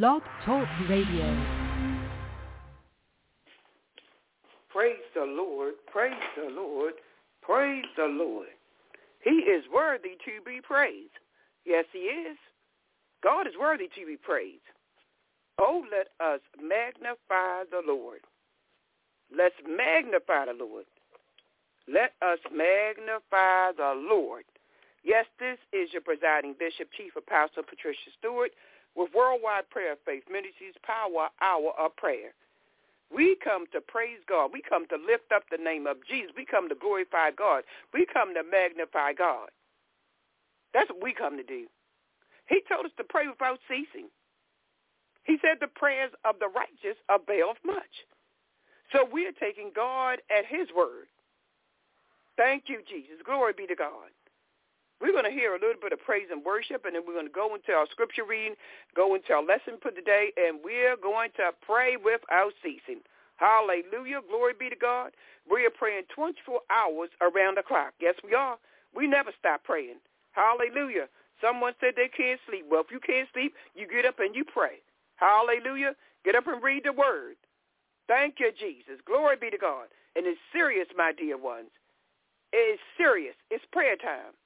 Blog Talk Radio. Praise the Lord, praise the Lord, praise the Lord. He is worthy to be praised. Yes, he is. God is worthy to be praised. Oh, let us magnify the Lord. Let's magnify the Lord. Let us magnify the Lord. Yes, this is your presiding bishop, chief apostle Patricia Stewart, with Worldwide Prayer Faith Ministries Power Hour of Prayer. We come to praise God. We come to lift up the name of Jesus. We come to glorify God. We come to magnify God. That's what we come to do. He told us to pray without ceasing. He said the prayers of the righteous avail much. So we're taking God at his word. Thank you, Jesus. Glory be to God. We're going to hear a little bit of praise and worship, and then we're going to go into our scripture reading, go into our lesson for today, and we're going to pray without ceasing. Hallelujah. Glory be to God. We are praying 24 hours around the clock. Yes, we are. We never stop praying. Hallelujah. Someone said they can't sleep. Well, if you can't sleep, you get up and you pray. Hallelujah. Get up and read the word. Thank you, Jesus. Glory be to God. And it's serious, my dear ones. It's serious. It's prayer time.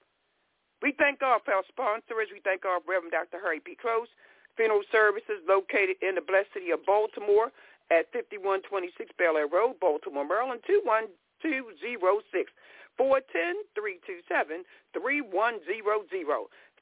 We thank God for our sponsors. We thank our Reverend Dr. Harry P. Close, Funeral Services located in the blessed city of Baltimore at 5126 Bel Air Road, Baltimore, Maryland, 21206. 410-327-3100.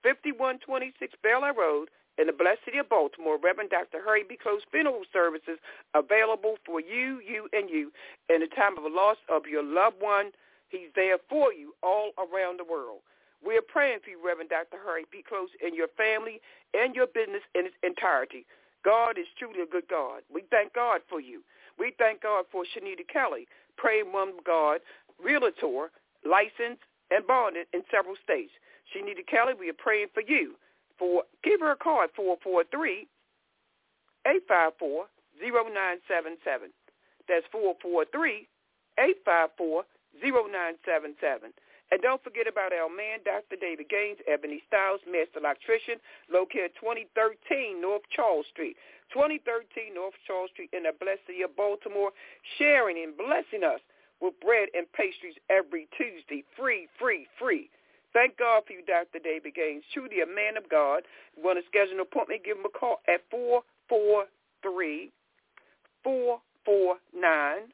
5126 Bel Air Road in the blessed city of Baltimore, Reverend Dr. Harry B. Close Funeral Services available for you, you, and you in the time of a loss of your loved one. He's there for you all around the world. We're praying for you, Reverend Dr. Harry B. Close, and your family and your business in its entirety. God is truly a good God. We thank God for you. We thank God for Shanita Kelly, praying one God, realtor, licensed and bonded in several states. Shanita Kelly, we are praying for you. For give her a call at 443 854 0977. That's 443 854 0977. And don't forget about our man, Dr. David Gaines, Ebony Styles, Master Electrician, located 2013 North Charles Street. 2013 North Charles Street in the blessed city of Baltimore, sharing and blessing us with bread and pastries every Tuesday, free, free, free. Thank God for you, Dr. David Gaines. Truly a man of God. You want to schedule an appointment, give him a call at 443 449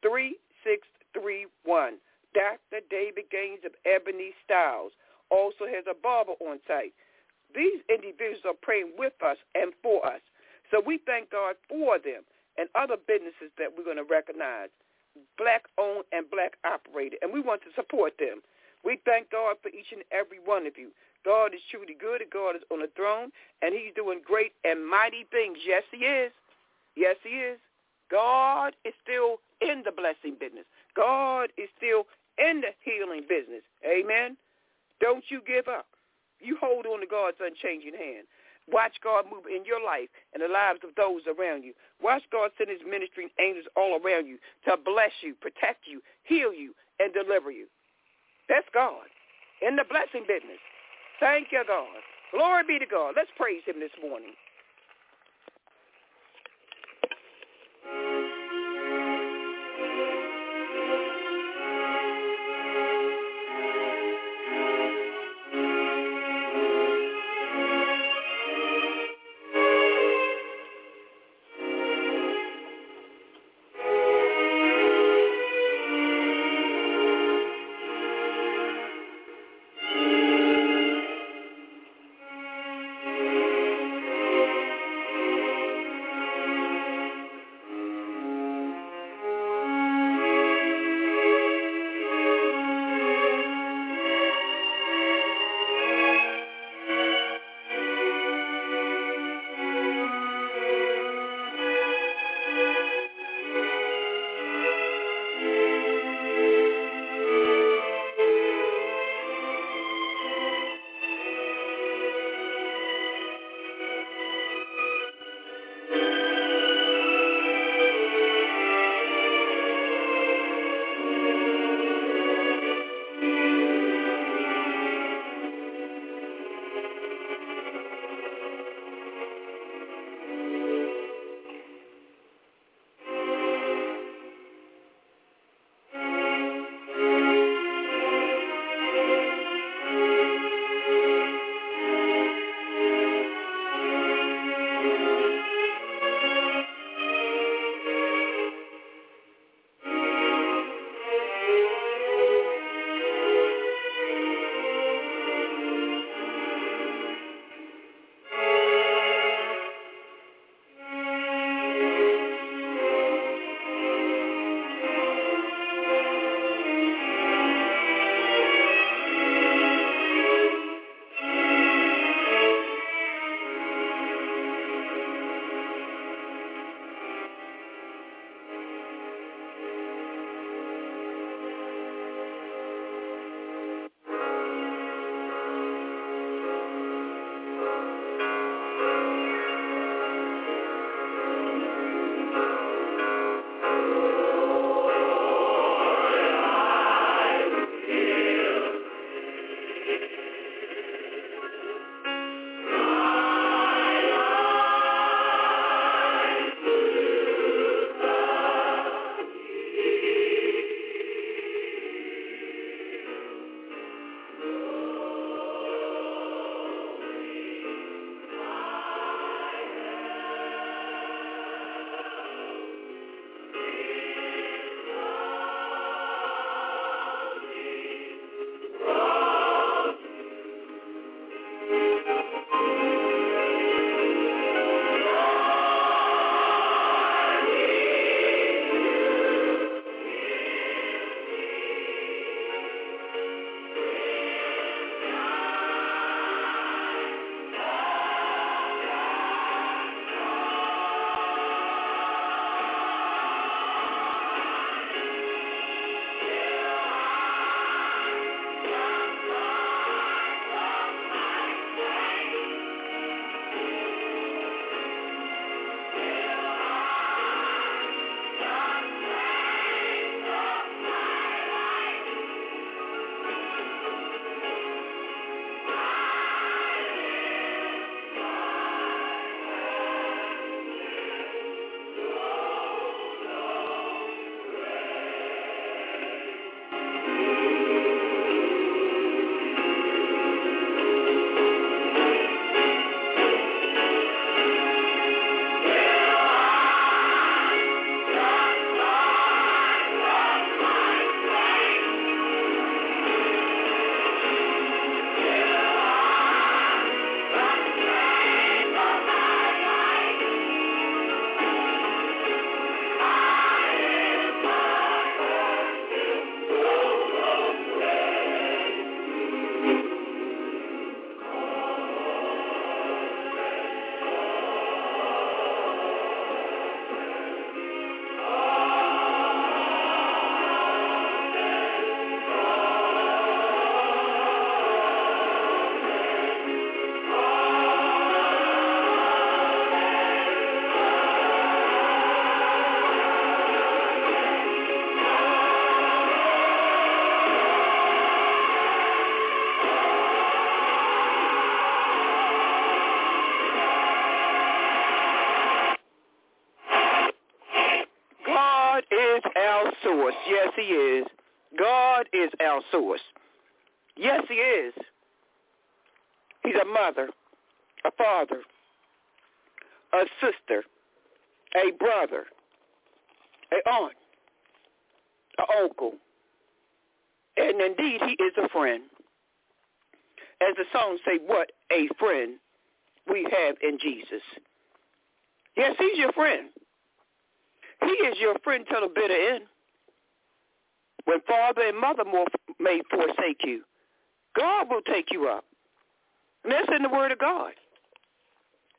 3631. Dr. David Gaines of Ebony Styles also has a barber on site. These individuals are praying with us and for us. So we thank God for them and other businesses that we're going to recognize, black-owned and black-operated, and we want to support them. We thank God for each and every one of you. God is truly good, God is on the throne, and he's doing great and mighty things. Yes, he is. Yes, he is. God is still in the blessing business. God is still in the healing business. Amen. Don't you give up. You hold on to God's unchanging hand. Watch God move in your life and the lives of those around you. Watch God send his ministering angels all around you to bless you, protect you, heal you, and deliver you. That's God in the blessing business. Thank you, God. Glory be to God. Let's praise him this morning. Thank you. Yes, he's your friend. He is your friend till the bitter end. When father and mother may forsake you, God will take you up. And that's in the Word of God.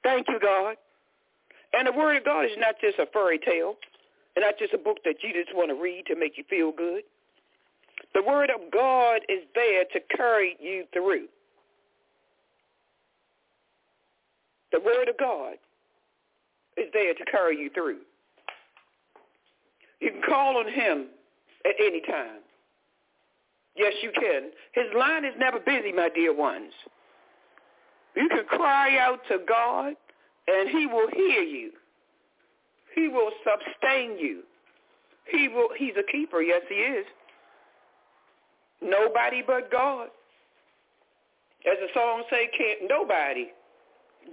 Thank you, God. And the Word of God is not just a fairy tale, and not just a book that you just want to read to make you feel good. The Word of God is there to carry you through. The Word of God is there to carry you through. You can call on him at any time. Yes, you can. His line is never busy, my dear ones. You can cry out to God, and he will hear you. He will sustain you. He will. He's a keeper. Yes, he is. Nobody but God. As the song say, can't nobody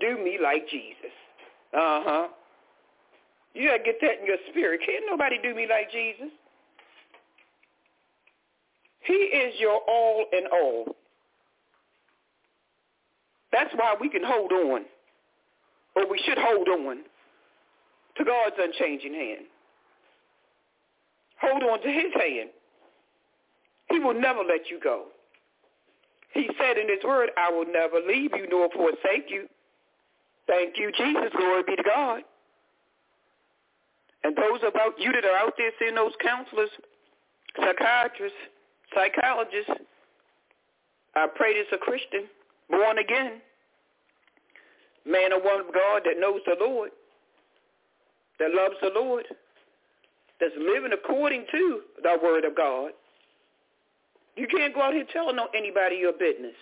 do me like Jesus. Uh-huh. You got to get that in your spirit. Can't nobody do me like Jesus. He is your all in all. That's why we can hold on, or we should hold on, to God's unchanging hand. Hold on to his hand. He will never let you go. He said in his word, I will never leave you nor forsake you. Thank you, Jesus. Glory be to God. And those about you that are out there seeing those counselors, psychiatrists, psychologists, I pray this a Christian, born again, man or woman of God that knows the Lord, that loves the Lord, that's living according to the word of God. You can't go out here telling anybody your business.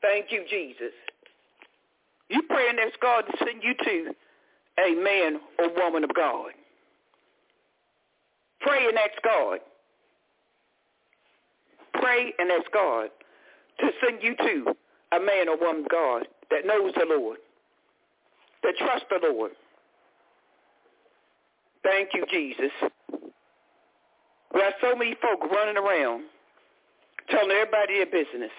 Thank you, Jesus. You pray and ask God to send you to a man or woman of God. Pray and ask God. Pray and ask God to send you to a man or woman of God that knows the Lord, that trusts the Lord. Thank you, Jesus. We have so many folk running around telling everybody their business.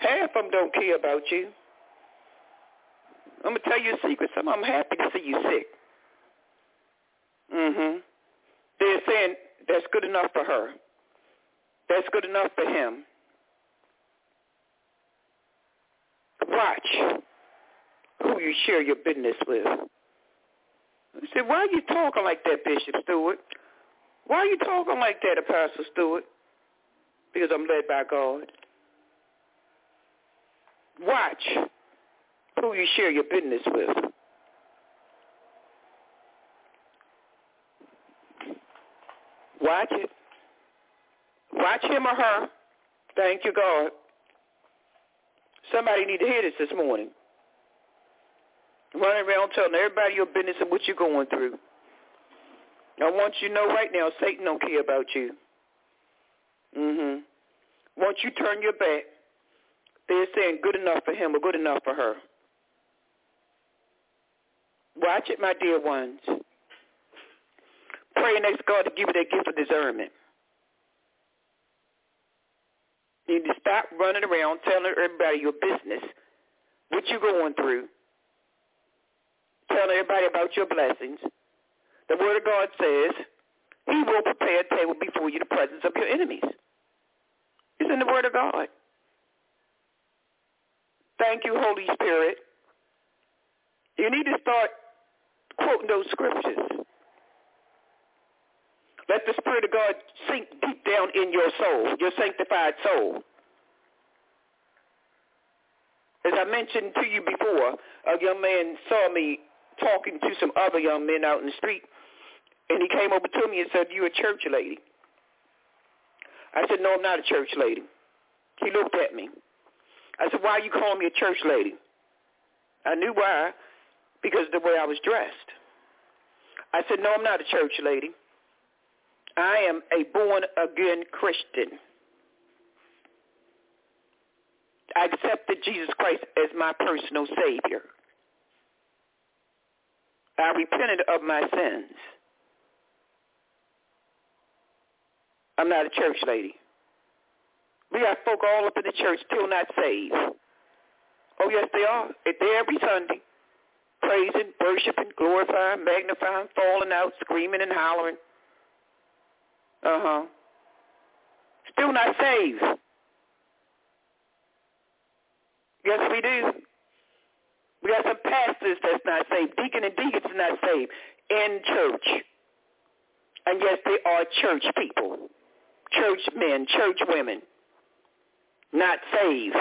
Half of them don't care about you. I'm gonna tell you a secret. Some of them happy to see you sick. Mm-hmm. They're saying that's good enough for her. That's good enough for him. Watch who you share your business with. I said, why are you talking like that, Bishop Stewart? Why are you talking like that, Apostle Stewart? Because I'm led by God. Watch who you share your business with. Watch it. Watch him or her. Thank you, God. Somebody need to hear this this morning. Running around telling everybody your business and what you're going through. I want you to know right now, Satan don't care about you. Mm-hmm. Once you turn your back, they're saying good enough for him or good enough for her. Watch it, my dear ones. Pray and ask God to give you that gift of discernment. You need to stop running around telling everybody your business, what you're going through, telling everybody about your blessings. The Word of God says, he will prepare a table before you in the presence of your enemies. It's in the Word of God. Thank you, Holy Spirit. You need to start quoting those scriptures. Let the Spirit of God sink deep down in your soul, your sanctified soul. As I mentioned to you before, a young man saw me talking to some other young men out in the street, and he came over to me and said, you a church lady. I said, no, I'm not a church lady. He looked at me. I said, why you calling me a church lady? I knew why because of the way I was dressed. I said, no, I'm not a church lady. I am a born-again Christian. I accepted Jesus Christ as my personal Savior. I repented of my sins. I'm not a church lady. We got folk all up in the church still not saved. Oh, yes, they are. They're every Sunday, praising, worshiping, glorifying, magnifying, falling out, screaming and hollering. Uh-huh. Still not saved. Yes, we do. We got some pastors that's not saved. Deacon and deacons not saved in church. And yes, they are church people, church men, church women, not saved.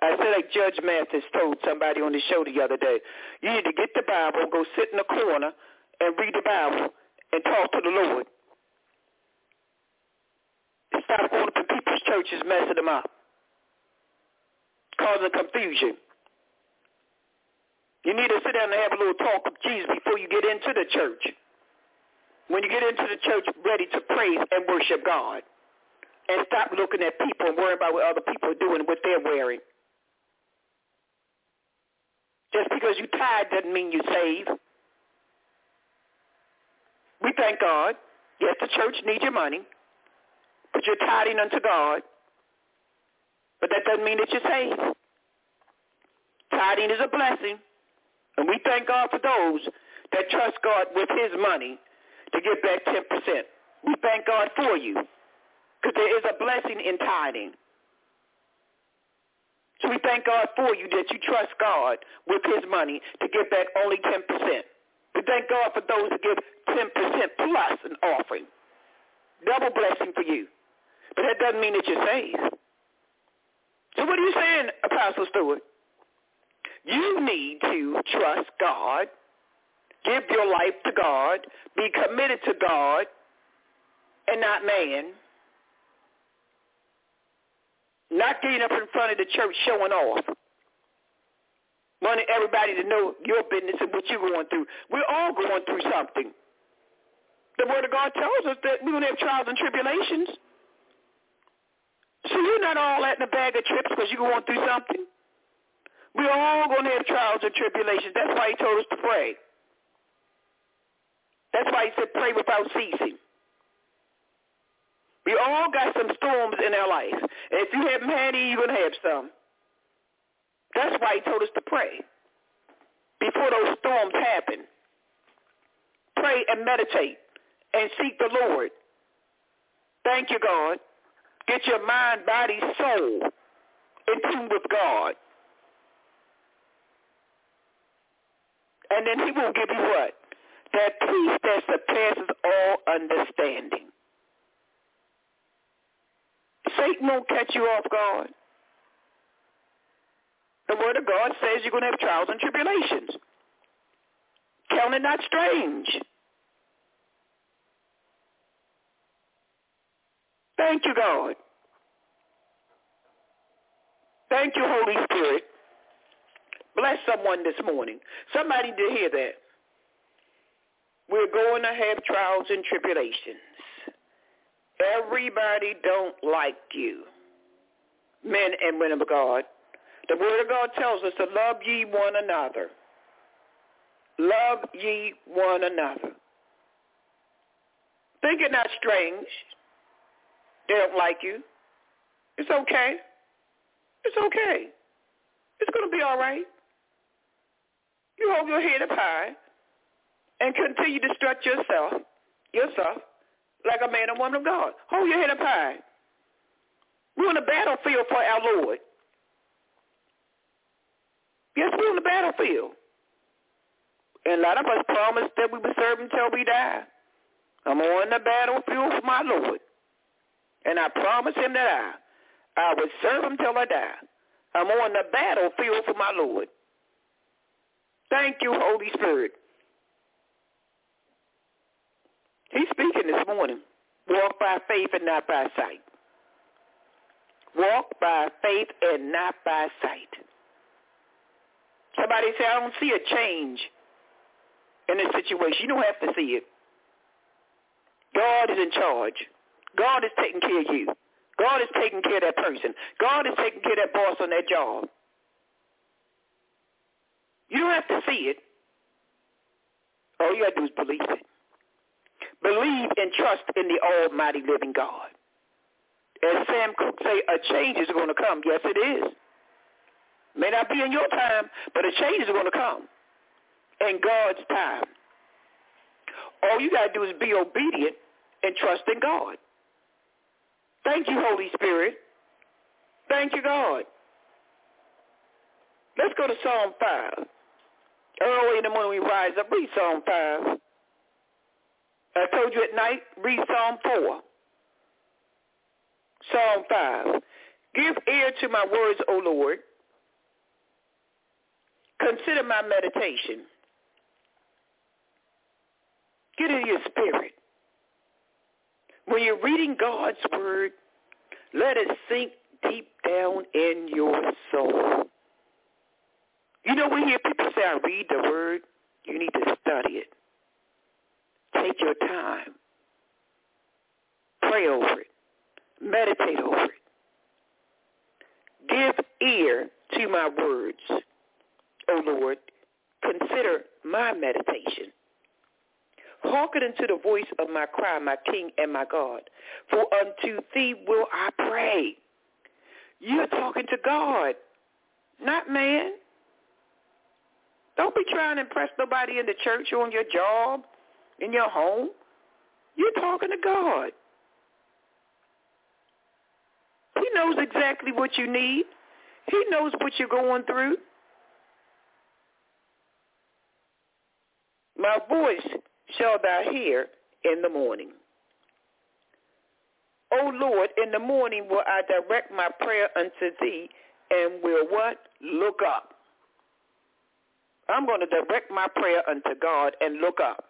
I said like Judge Mathis told somebody on the show the other day, you need to get the Bible, go sit in the corner and read the Bible and talk to the Lord. Stop going to people's churches messing them up, causing confusion. You need to sit down and have a little talk with Jesus before you get into the church. When you get into the church, ready to praise and worship God. And stop looking at people and worrying about what other people are doing what they're wearing. Just because you tired doesn't mean you're saved. We thank God. Yes, the church needs your money. But you're tithing unto God. But that doesn't mean that you're saved. Tithing is a blessing. And we thank God for those that trust God with his money to give back 10%. We thank God for you because there is a blessing in tithing. So we thank God for you that you trust God with his money to give back only 10%. We thank God for those that give 10% plus an offering. Double blessing for you. But that doesn't mean that you're saved. So what are you saying, Apostle Stewart? You need to trust God, give your life to God, be committed to God, and not man. Not getting up in front of the church showing off. Wanting everybody to know your business and what you're going through. We're all going through something. The Word of God tells us that we're going to have trials and tribulations. So you're not all at in a bag of chips because you're going through something. We're all going to have trials and tribulations. That's why he told us to pray. That's why he said pray without ceasing. We all got some storms in our life. And if you haven't had any, you're going to have some. That's why he told us to pray. Before those storms happen. Pray and meditate and seek the Lord. Thank you, God. Get your mind, body, soul in tune with God. And then he will give you what? That peace that surpasses all understanding. Satan won't catch you off guard. The word of God says you're going to have trials and tribulations. Count it not strange. Thank you, God. Thank you, Holy Spirit. Bless someone this morning. Somebody did hear that. We're going to have trials and tribulations. Everybody don't like you, men and women of God. The Word of God tells us to love ye one another. Love ye one another. Think it not strange. They don't like you. It's okay. It's okay. It's going to be all right. You hold your head up high and continue to stretch yourself, yourself, like a man and woman of God. Hold your head up high. We're on the battlefield for our Lord. Yes, we're on the battlefield. And a lot of us promised that we would serve until we die. I'm on the battlefield for my Lord. And I promise him that I, I would serve him till I die. I'm on the battlefield for my Lord. Thank you, Holy Spirit. He's speaking this morning. Walk by faith and not by sight. Walk by faith and not by sight. Somebody say, I don't see a change in this situation. You don't have to see it. God is in charge. God is taking care of you. God is taking care of that person. God is taking care of that boss on that job. You don't have to see it. All you got to do is believe it. Believe and trust in the almighty living God. As Sam Cooke say, a change is going to come. Yes, it is. May not be in your time, but a change is going to come in God's time. All you got to do is be obedient and trust in God. Thank you, Holy Spirit. Thank you, God. Let's go to Psalm 5. Early in the morning we rise up, read Psalm 5. I told you at night, read Psalm 4. Psalm 5. Give ear to my words, O Lord. Consider my meditation. Get in your spirit. When you're reading God's word, let it sink deep down in your soul. You know, we hear people say, I read the word, you need to study it. Your time. Pray over it. Meditate over it. Give ear to my words, O Lord. Consider my meditation. Hearken unto the voice of my cry, my King and my God. For unto thee will I pray. You're talking to God, not man. Don't be trying to impress nobody in the church or on your job, in your home. You're talking to God. He knows exactly what you need. He knows what you're going through. My voice shall thou hear in the morning. O Lord, in the morning will I direct my prayer unto thee and will what? Look up. I'm going to direct my prayer unto God and look up.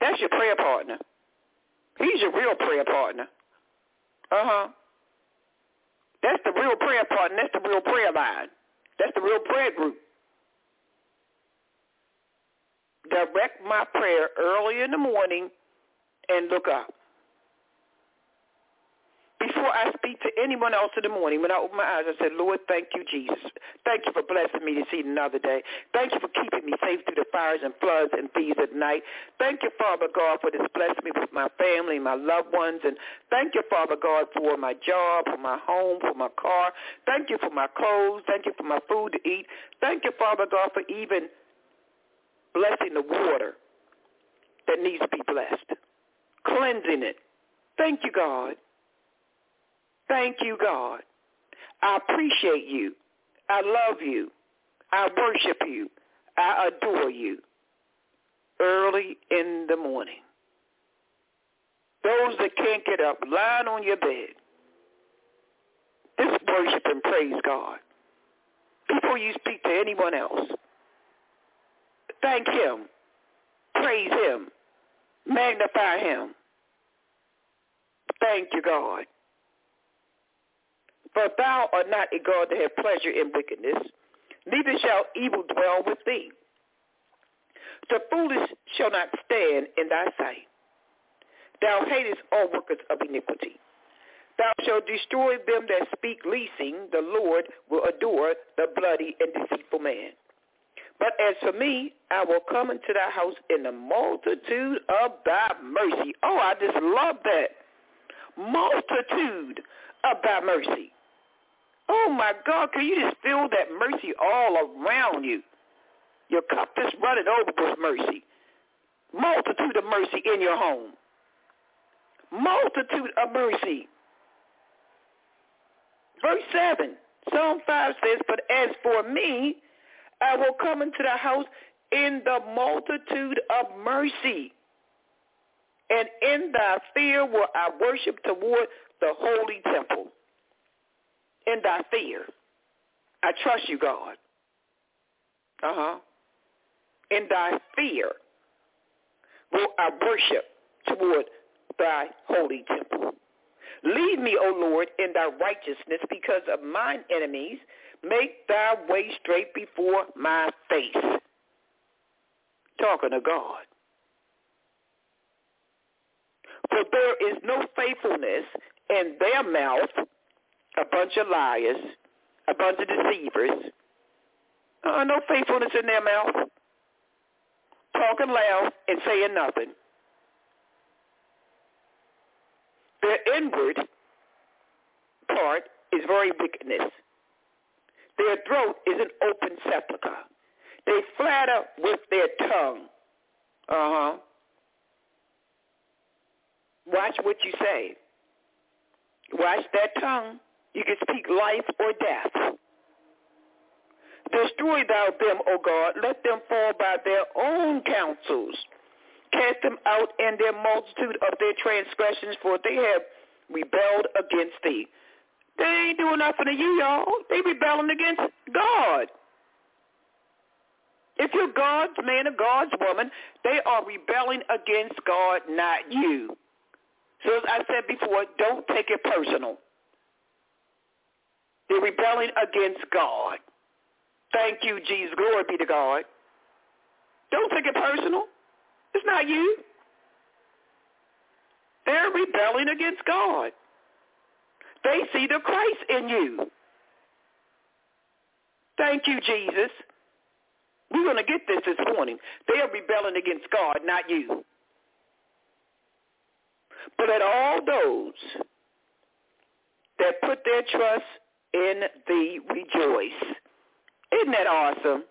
That's your prayer partner. He's your real prayer partner. Uh-huh. That's the real prayer partner. That's the real prayer line. That's the real prayer group. direct my prayer early in the morning and look up. Before I speak to anyone else in the morning, when I open my eyes, I said, Lord, thank you, Jesus. Thank you for blessing me to see another day. Thank you for keeping me safe through the fires and floods and thieves at night. Thank you, Father God, for this blessing me with my family, my loved ones. And thank you, Father God, for my job, for my home, for my car. Thank you for my clothes. Thank you for my food to eat. Thank you, Father God, for even blessing the water that needs to be blessed, cleansing it. Thank you, God. Thank you, God. I appreciate you. I love you. I worship you. I adore you early in the morning. Those that can't get up, lying on your bed, just worship and praise God before you speak to anyone else. Thank him. Praise him. Magnify him. Thank you, God. For thou art not a God that have pleasure in wickedness, neither shall evil dwell with thee. The foolish shall not stand in thy sight. Thou hatest all workers of iniquity. Thou shalt destroy them that speak leasing. The Lord will adore the bloody and deceitful man. But as for me, I will come into thy house in the multitude of thy mercy. Oh, I just love that. Multitude of thy mercy. Oh my God, can you just feel that mercy all around you? Your cup is running over with mercy. Multitude of mercy in your home. Multitude of mercy. Verse 7, Psalm 5 says, But as for me, I will come into the house in the multitude of mercy. And in thy fear will I worship toward the holy temple. In thy fear. I trust you, God. Uh-huh. In thy fear will I worship toward thy holy temple. Lead me, O Lord, in thy righteousness because of mine enemies Make thy way straight before my face. talking to God. For there is no faithfulness in their mouth, a bunch of liars, a bunch of deceivers. Uh, no faithfulness in their mouth, talking loud and saying nothing. Their inward part is very wickedness. Their throat is an open sepulchre. They flatter with their tongue. Uh-huh. Watch what you say. Watch that tongue. You can speak life or death. Destroy thou them, O God. Let them fall by their own counsels. Cast them out in their multitude of their transgressions, for they have rebelled against thee. They ain't doing nothing to you, y'all. They rebelling against God. If you're God's man or God's woman, they are rebelling against God, not you. So as I said before, don't take it personal. They're rebelling against God. Thank you, Jesus. Glory be to God. Don't take it personal. It's not you. They're rebelling against God. They see the Christ in you. Thank you, Jesus. We're going to get this this morning. They are rebelling against God, not you. But let all those that put their trust in thee rejoice. Isn't that awesome?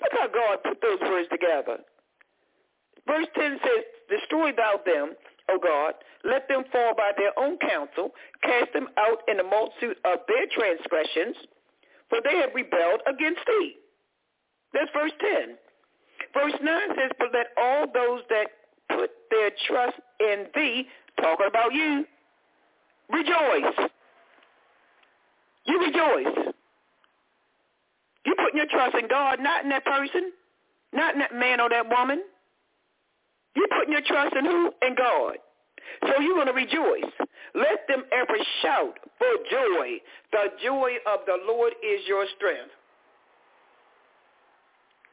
Look how God put those words together. Verse 10 says, Destroy thou them, O God. Let them fall by their own counsel. Cast them out in the multitude of their transgressions, for they have rebelled against thee. That's verse 10. Verse 9 says, But let all those that put their trust in thee, talking about you, rejoice. You rejoice. You're putting your trust in God, not in that person, not in that man or that woman. You're putting your trust in who? In God. So you're going to rejoice. Let them ever shout for joy. The joy of the Lord is your strength.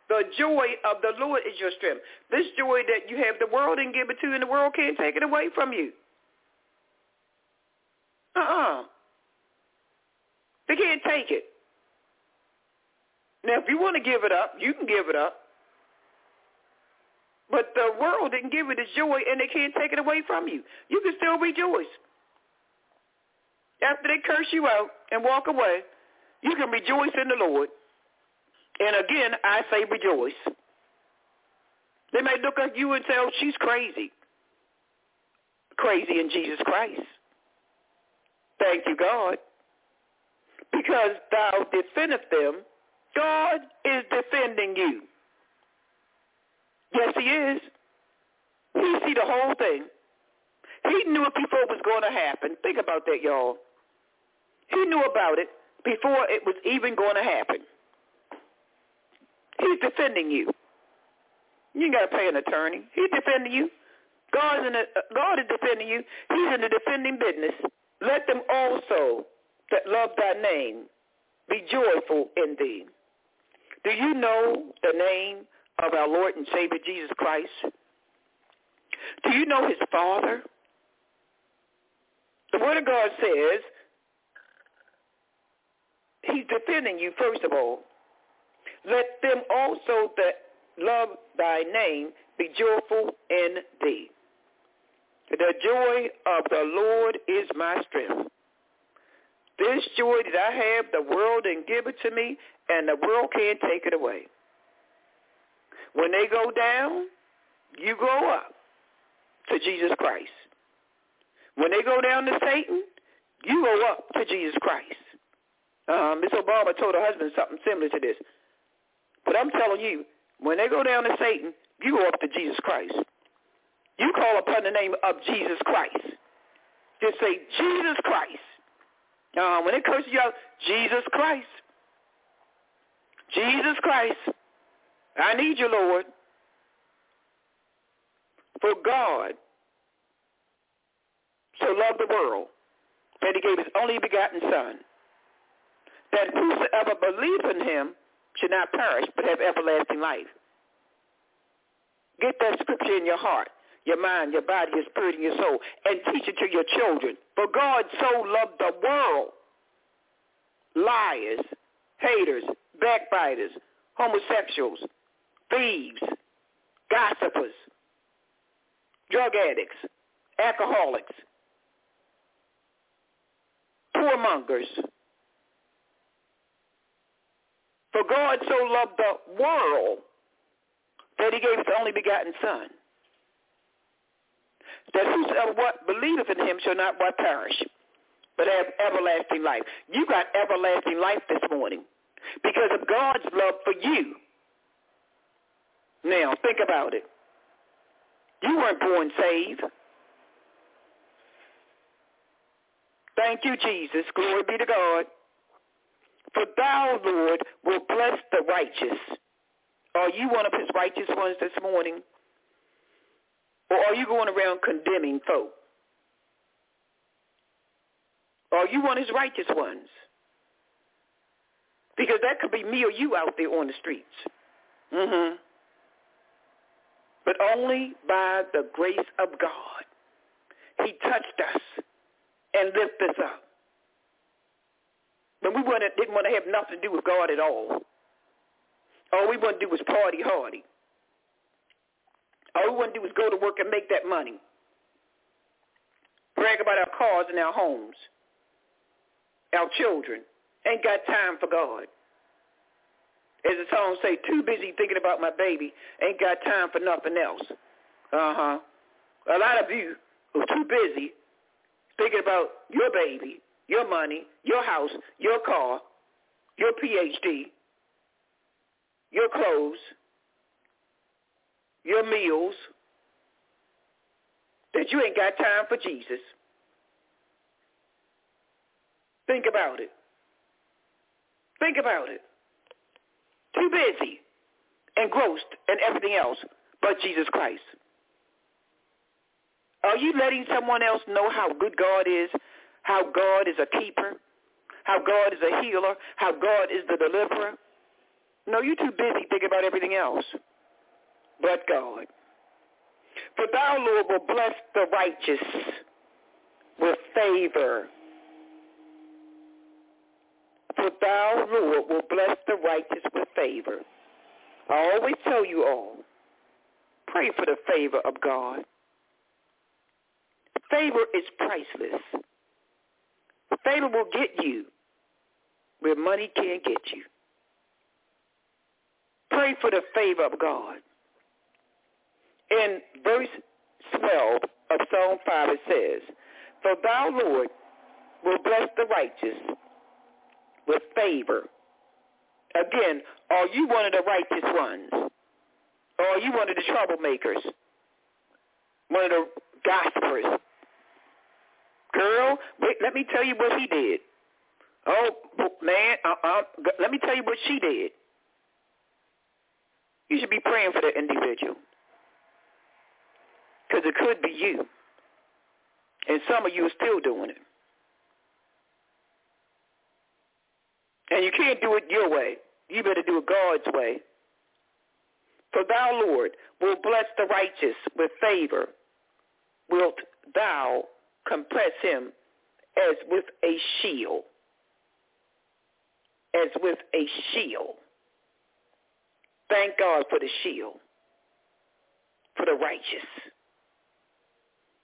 The joy of the Lord is your strength. This joy that you have, the world didn't give it to you, and the world can't take it away from you. Uh-uh. They can't take it. Now, if you want to give it up, you can give it up. But the world didn't give it its joy, and they can't take it away from you. You can still rejoice. After they curse you out and walk away, you can rejoice in the Lord. And again, I say rejoice. They may look at you and say, oh, she's crazy. Crazy in Jesus Christ. Thank you, God. Because thou defendest them God is defending you. Yes, he is. He see the whole thing. He knew it before it was going to happen. Think about that, y'all. He knew about it before it was even going to happen. He's defending you. You ain't got to pay an attorney. He's defending you. God is, in the, uh, God is defending you. He's in the defending business. Let them also that love thy name be joyful in thee. Do you know the name of our Lord and Savior Jesus Christ? Do you know his Father? The Word of God says he's defending you, first of all. Let them also that love thy name be joyful in thee. The joy of the Lord is my strength. This joy that I have, the world didn't give it to me, and the world can't take it away. When they go down, you go up to Jesus Christ. When they go down to Satan, you go up to Jesus Christ. Uh, Miss Obama told her husband something similar to this. But I'm telling you, when they go down to Satan, you go up to Jesus Christ. You call upon the name of Jesus Christ. Just say, Jesus Christ. Uh, when it curses you out, Jesus Christ. Jesus Christ, I need you, Lord. For God so loved the world that he gave his only begotten Son, that whosoever believes in him should not perish but have everlasting life. Get that scripture in your heart, your mind, your body, your spirit, and your soul, and teach it to your children. For God so loved the world. Liars, haters, backbiters, homosexuals, thieves, gossipers, drug addicts, alcoholics, poormongers. For God so loved the world that he gave his only begotten Son, that whosoever what believeth in him shall not what perish, but have everlasting life. You got everlasting life this morning because of God's love for you. Now, think about it. You weren't born saved. Thank you, Jesus. Glory be to God. For thou, Lord, will bless the righteous. Are you one of his righteous ones this morning? Or are you going around condemning folk? Are you one of his righteous ones? Because that could be me or you out there on the streets. Mm-hmm. But only by the grace of God. He touched us and lifted us up. But we didn't want to have nothing to do with God at all. All we want to do was party hardy. All we want to do was go to work and make that money. Brag about our cars and our homes, our children. Ain't got time for God. As the song say, too busy thinking about my baby, ain't got time for nothing else. Uh-huh. A lot of you are too busy thinking about your baby, your money, your house, your car, your PhD, your clothes, your meals, that you ain't got time for Jesus. Think about it. Think about it. Too busy, engrossed in everything else but Jesus Christ. Are you letting someone else know how good God is, how God is a keeper, how God is a healer, how God is the deliverer? No, you're too busy thinking about everything else but God. For thou, Lord, will bless the righteous with favor. For thou, Lord, will bless the righteous with favor. I always tell you all, pray for the favor of God. Favor is priceless. Favor will get you where money can't get you. Pray for the favor of God. In verse 12 of Psalm 5 it says, For thou, Lord, will bless the righteous with favor. Again, are you one of the righteous ones? Or are you one of the troublemakers? One of the gossipers? Girl, wait, let me tell you what he did. Oh, man, uh, uh, let me tell you what she did. You should be praying for that individual. Because it could be you. And some of you are still doing it. And you can't do it your way. You better do it God's way. For thou, Lord, will bless the righteous with favor. Wilt thou compress him as with a shield. As with a shield. Thank God for the shield. For the righteous.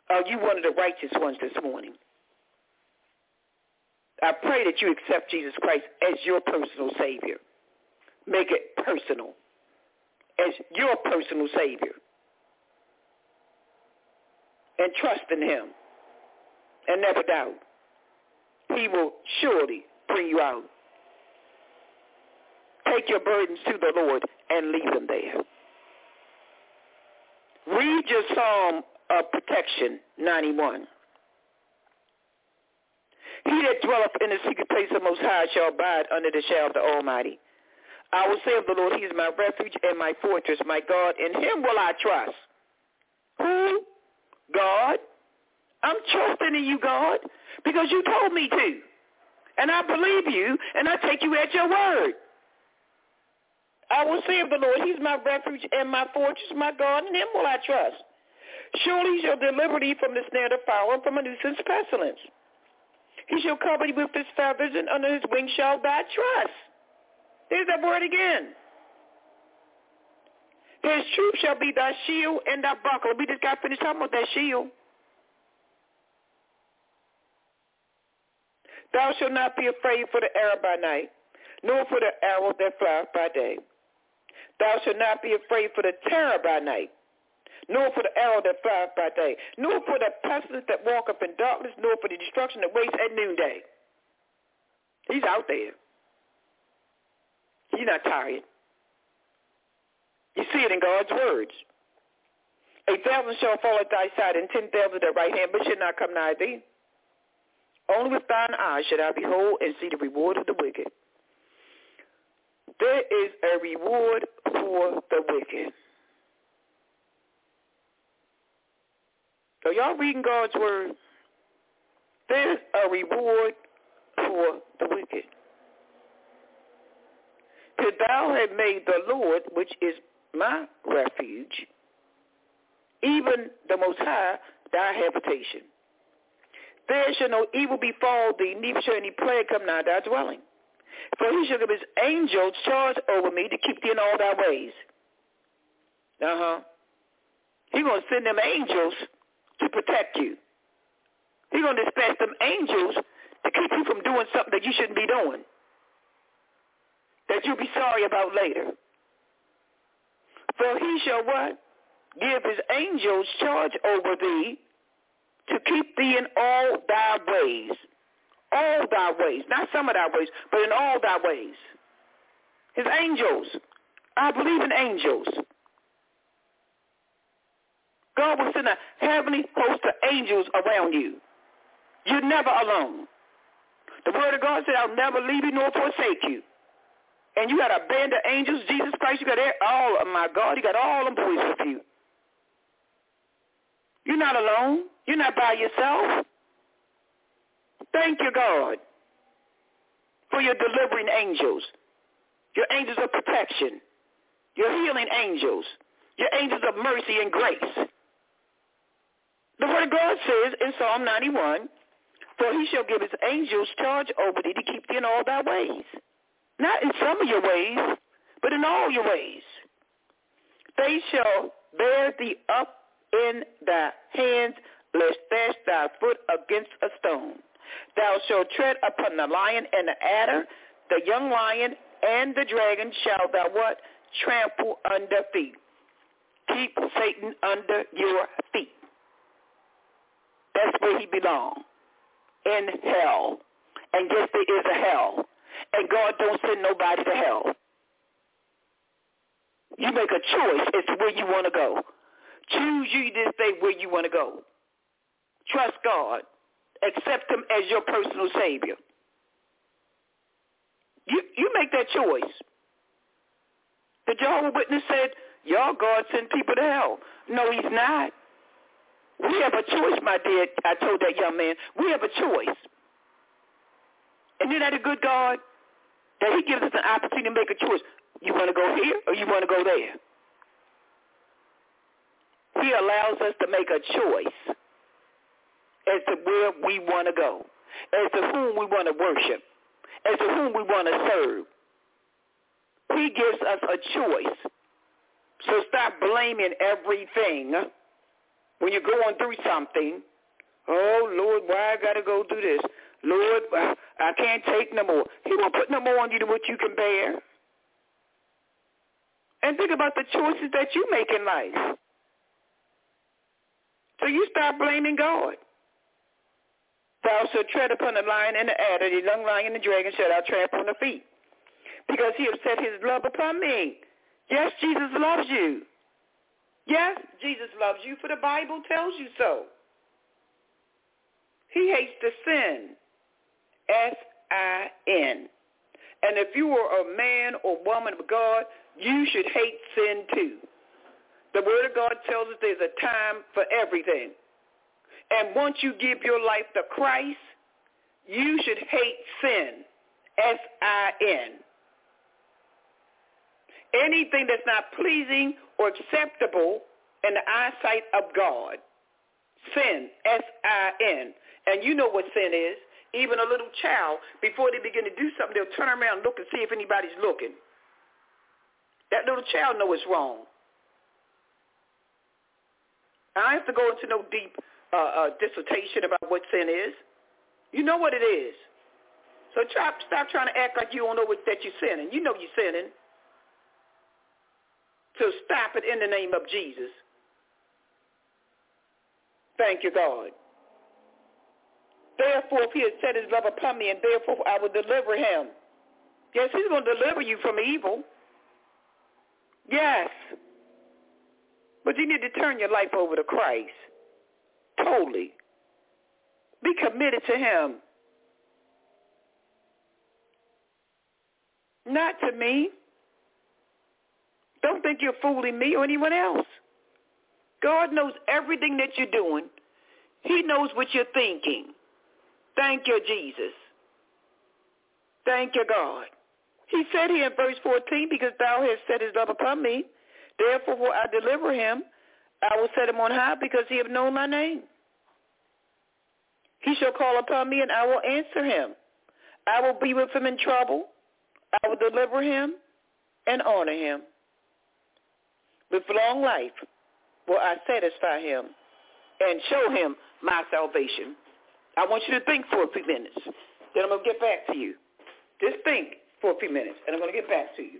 Are you one of the righteous ones this morning? I pray that you accept Jesus Christ as your personal Savior. Make it personal. As your personal Savior. And trust in him and never doubt. He will surely bring you out. Take your burdens to the Lord and leave them there. Read your Psalm of Protection 91. He that dwelleth in the secret place of Most High shall abide under the shadow of the Almighty. I will say of the Lord, he is my refuge and my fortress, my God. In him will I trust. Who? God. I'm trusting in you, God, because you told me to. And I believe you, and I take you at your word. I will say of the Lord, he's my refuge and my fortress, my God, in him will I trust. Surely he shall deliver thee from the snare of fire and from a nuisance pestilence. He shall cover thee with his feathers, and under his wings shall thy trust. There's that word again. His truth shall be thy shield and thy buckler. We just got finished talking about that shield. Thou shalt not be afraid for the arrow by night, nor for the arrow that flieth by day. Thou shalt not be afraid for the terror by night, nor for the arrow that flieth by day, nor for the pestilence that walketh in darkness, nor for the destruction that wastes at noonday. He's out there. He's not tired. You see it in God's words. A thousand shall fall at thy side, and ten thousand at thy right hand, but shall not come nigh thee. Only with thine eyes should I behold and see the reward of the wicked. There is a reward for the wicked. So y'all reading God's word? There's a reward for the wicked. Till thou have made the Lord, which is my refuge, even the Most High, thy habitation. There shall no evil befall thee, neither shall any plague come nigh thy dwelling. For he shall give his angels charge over me to keep thee in all thy ways. Uh-huh. He's going to send them angels to protect you. He's going to dispatch them angels to keep you from doing something that you shouldn't be doing, that you'll be sorry about later. For he shall what? Give his angels charge over thee to keep thee in all thy ways. All thy ways. Not some of thy ways, but in all thy ways. His angels. I believe in angels. God will send a heavenly host of angels around you. You're never alone. The word of God said, I'll never leave you nor forsake you. And you got a band of angels, Jesus Christ, you got all, oh my God, you got all them boys with you. You're not alone. You're not by yourself. Thank you, God, for your delivering angels, your angels of protection, your healing angels, your angels of mercy and grace. Word of God says in Psalm 91, For he shall give his angels charge over thee to keep thee in all thy ways. Not in some of your ways, but in all your ways. They shall bear thee up in thy hands, lest dash thy foot against a stone. Thou shalt tread upon the lion and the adder, the young lion and the dragon shall thou what? Trample under feet. Keep Satan under your feet. That's where he belongs. In hell. And yes, there is a hell. And God don't send nobody to hell. You make a choice as to where you want to go. Choose you this day where you want to go. Trust God. Accept him as your personal Savior. You, you make that choice. The Jehovah Witness said, y'all God send people to hell. No, he's not. We have a choice, my dear. I told that young man. We have a choice. Isn't that a good God? That he gives us an opportunity to make a choice. You want to go here or you want to go there? He allows us to make a choice as to where we want to go, as to whom we want to worship, as to whom we want to serve. He gives us a choice. So stop blaming everything when you're going through something. Oh, Lord, why I got to go through this? Lord, I can't take no more. He won't put no more on you than what you can bear. And think about the choices that you make in life. So you start blaming God. Thou shalt tread upon the lion and the adder, the young lion and the dragon shall thou trample on the feet. Because he has set his love upon me. Yes, Jesus loves you. Yes, Jesus loves you, for the Bible tells you so. He hates the sin. S-I-N. And if you are a man or woman of God, you should hate sin too. The Word of God tells us there's a time for everything. And once you give your life to Christ, you should hate sin, S-I-N. Anything that's not pleasing or acceptable in the eyesight of God. Sin, S-I-N. And you know what sin is. Even a little child, before they begin to do something, they'll turn around and look and see if anybody's looking. That little child know it's wrong. I have to go into no deep uh, uh, dissertation about what sin is. You know what it is. So try, stop trying to act like you don't know what, that you're sinning. You know you're sinning. So stop it in the name of Jesus. Thank you, God. Therefore, if he has set his love upon me, and therefore I will deliver him. Yes, he's going to deliver you from evil. Yes. But you need to turn your life over to Christ. Totally. Be committed to him. Not to me. Don't think you're fooling me or anyone else. God knows everything that you're doing. He knows what you're thinking. Thank you, Jesus. Thank you, God. He said here in verse 14, because thou hast set his love upon me, therefore will I deliver him. I will set him on high because he have known my name. He shall call upon me and I will answer him. I will be with him in trouble. I will deliver him and honor him. With long life will I satisfy him and show him my salvation. I want you to think for a few minutes. Then I'm going to get back to you. Just think for a few minutes, and I'm going to get back to you.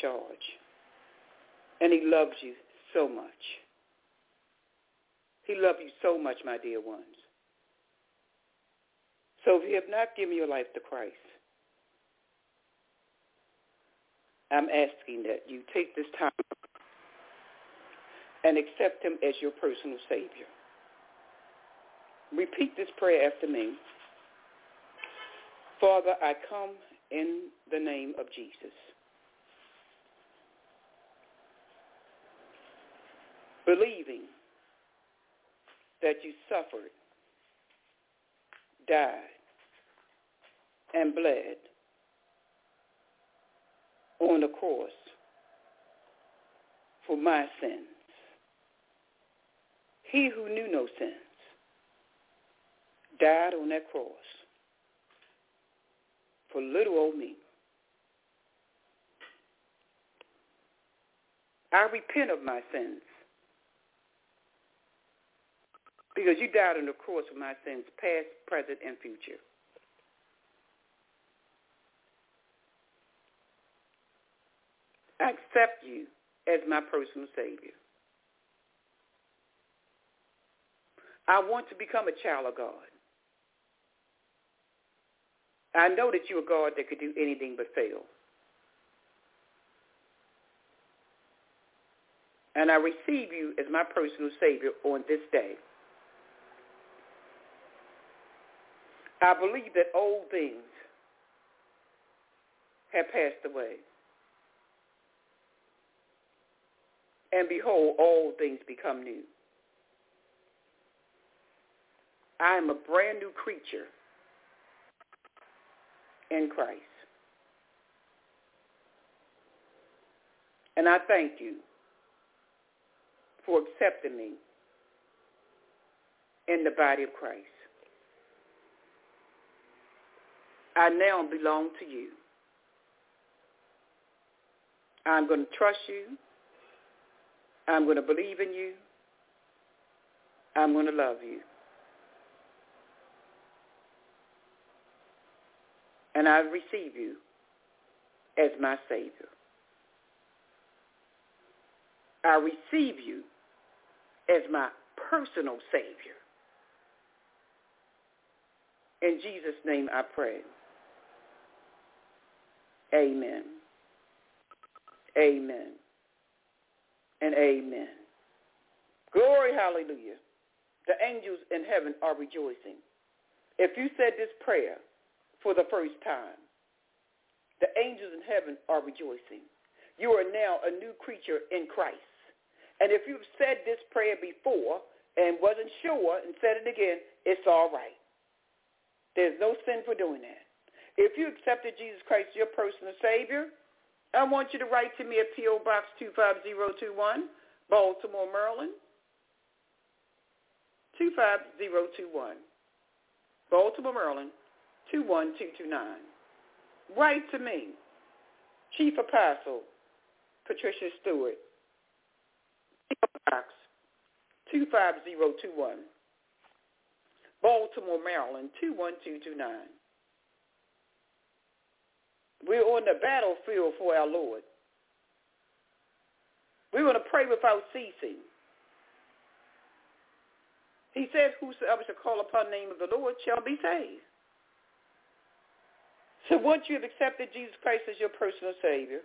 Charge. And he loves you so much. He loves you so much, my dear ones. So if you have not given your life to Christ, I'm asking that you take this time and accept him as your personal Savior. Repeat this prayer after me. Father, I come in the name of Jesus. Believing that you suffered, died, and bled on the cross for my sins. He who knew no sins died on that cross for little old me. I repent of my sins because you died on the cross for my sins, past, present, and future. I accept you as my personal Savior. I want to become a child of God. I know that you're God that could do anything but fail. And I receive you as my personal Savior on this day. I believe that old things have passed away. And behold, all things become new. I am a brand new creature in Christ. And I thank you for accepting me in the body of Christ. I now belong to you. I'm going to trust you. I'm going to believe in you. I'm going to love you. and I receive you as my Savior. I receive you as my personal Savior. In Jesus' name I pray. Amen. Amen. And amen. Glory, hallelujah. The angels in heaven are rejoicing. If you said this prayer for the first time, the angels in heaven are rejoicing. You are now a new creature in Christ. And if you've said this prayer before and wasn't sure and said it again, it's all right. There's no sin for doing that. If you accepted Jesus Christ as your personal Savior, I want you to write to me at P.O. Box 25021, Baltimore, Maryland, 25021. Baltimore, Maryland, 21229. Write to me, Chief Apostle Patricia Stewart, P.O. Box 25021, Baltimore, Maryland, 21229. We're on the battlefield for our Lord. We want to pray without ceasing. He says, whosoever shall call upon the name of the Lord shall be saved. So once you have accepted Jesus Christ as your personal Savior,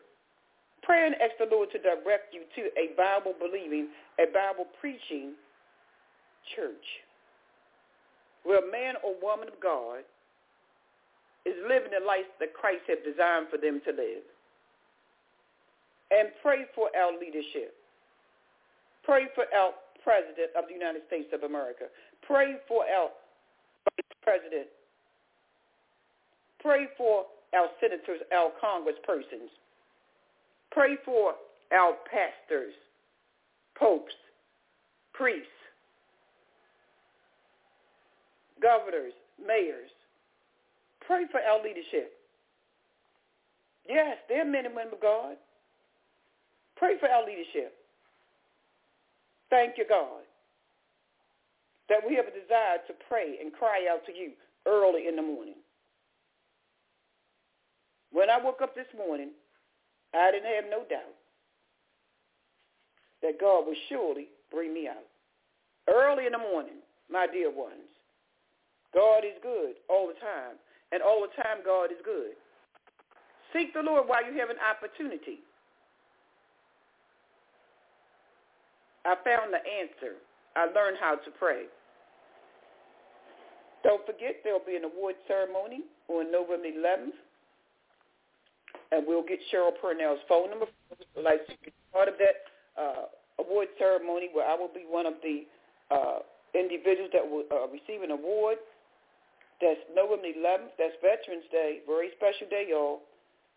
pray and ask the Lord to direct you to a Bible-believing, a Bible-preaching church where a man or woman of God is living the life that Christ has designed for them to live. And pray for our leadership. Pray for our President of the United States of America. Pray for our Vice President. Pray for our senators, our congresspersons. Pray for our pastors, popes, priests, governors, mayors. Pray for our leadership. Yes, they're men and women of God. Pray for our leadership. Thank you, God, that we have a desire to pray and cry out to you early in the morning. When I woke up this morning, I didn't have no doubt that God would surely bring me out. Early in the morning, my dear ones, God is good all the time, and all the time God is good. Seek the Lord while you have an opportunity. I found the answer. I learned how to pray. Don't forget there'll be an award ceremony on November 11th. And we'll get Cheryl Purnell's phone number. Like part of that uh, award ceremony where I will be one of the uh, individuals that will uh, receive an award. That's November 11th. That's Veterans Day. Very special day, y'all.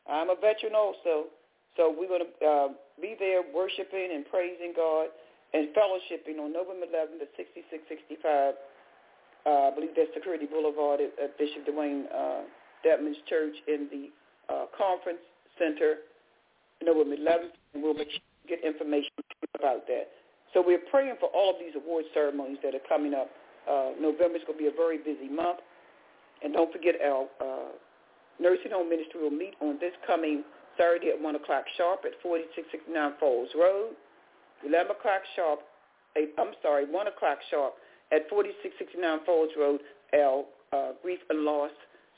I'm a veteran also. So we're going to uh, be there worshiping and praising God and fellowshipping on November 11th at 6665, uh, I believe that's Security Boulevard at, at Bishop Dwayne uh, Dedman's Church in the uh, Conference Center, November 11th, and we'll make sure get information about that. So we're praying for all of these award ceremonies that are coming up. Uh, November is going to be a very busy month. And don't forget our uh, nursing home ministry will meet on this coming Saturday at 1 o'clock sharp at 4669 Falls Road. 11 o'clock sharp, eight, I'm sorry, 1 o'clock sharp at 4669 Falls Road. Our uh, grief and loss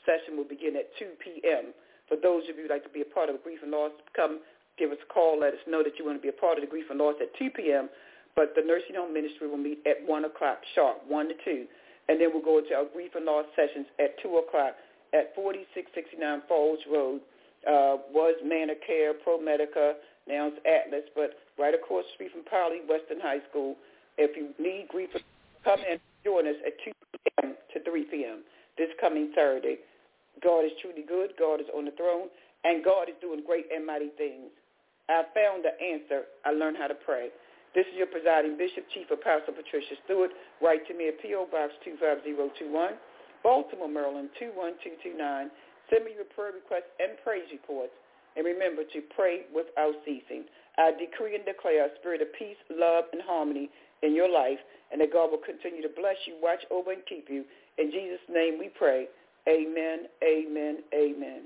session will begin at 2 p.m. For those of you who like to be a part of the grief and loss, come give us a call. Let us know that you want to be a part of the grief and loss at 2 p.m. But the nursing home ministry will meet at 1 o'clock sharp, 1 to 2. And then we'll go into our grief and loss sessions at 2 o'clock at 4669 Falls Road. Uh, was Manor Care, ProMedica, now it's Atlas, but right across the street from Poly Western High School. If you need grief, come and join us at 2 p.m. to 3 p.m. this coming Saturday. God is truly good. God is on the throne, and God is doing great and mighty things. I found the answer. I learned how to pray. This is your presiding bishop, Chief Apostle Patricia Stewart. Write to me at P.O. Box 25021, Baltimore, Maryland 21229. Send me your prayer requests and praise reports. And remember to pray without ceasing. I decree and declare a spirit of peace, love, and harmony in your life, and that God will continue to bless you, watch over, and keep you. In Jesus' name we pray. Amen, amen, amen.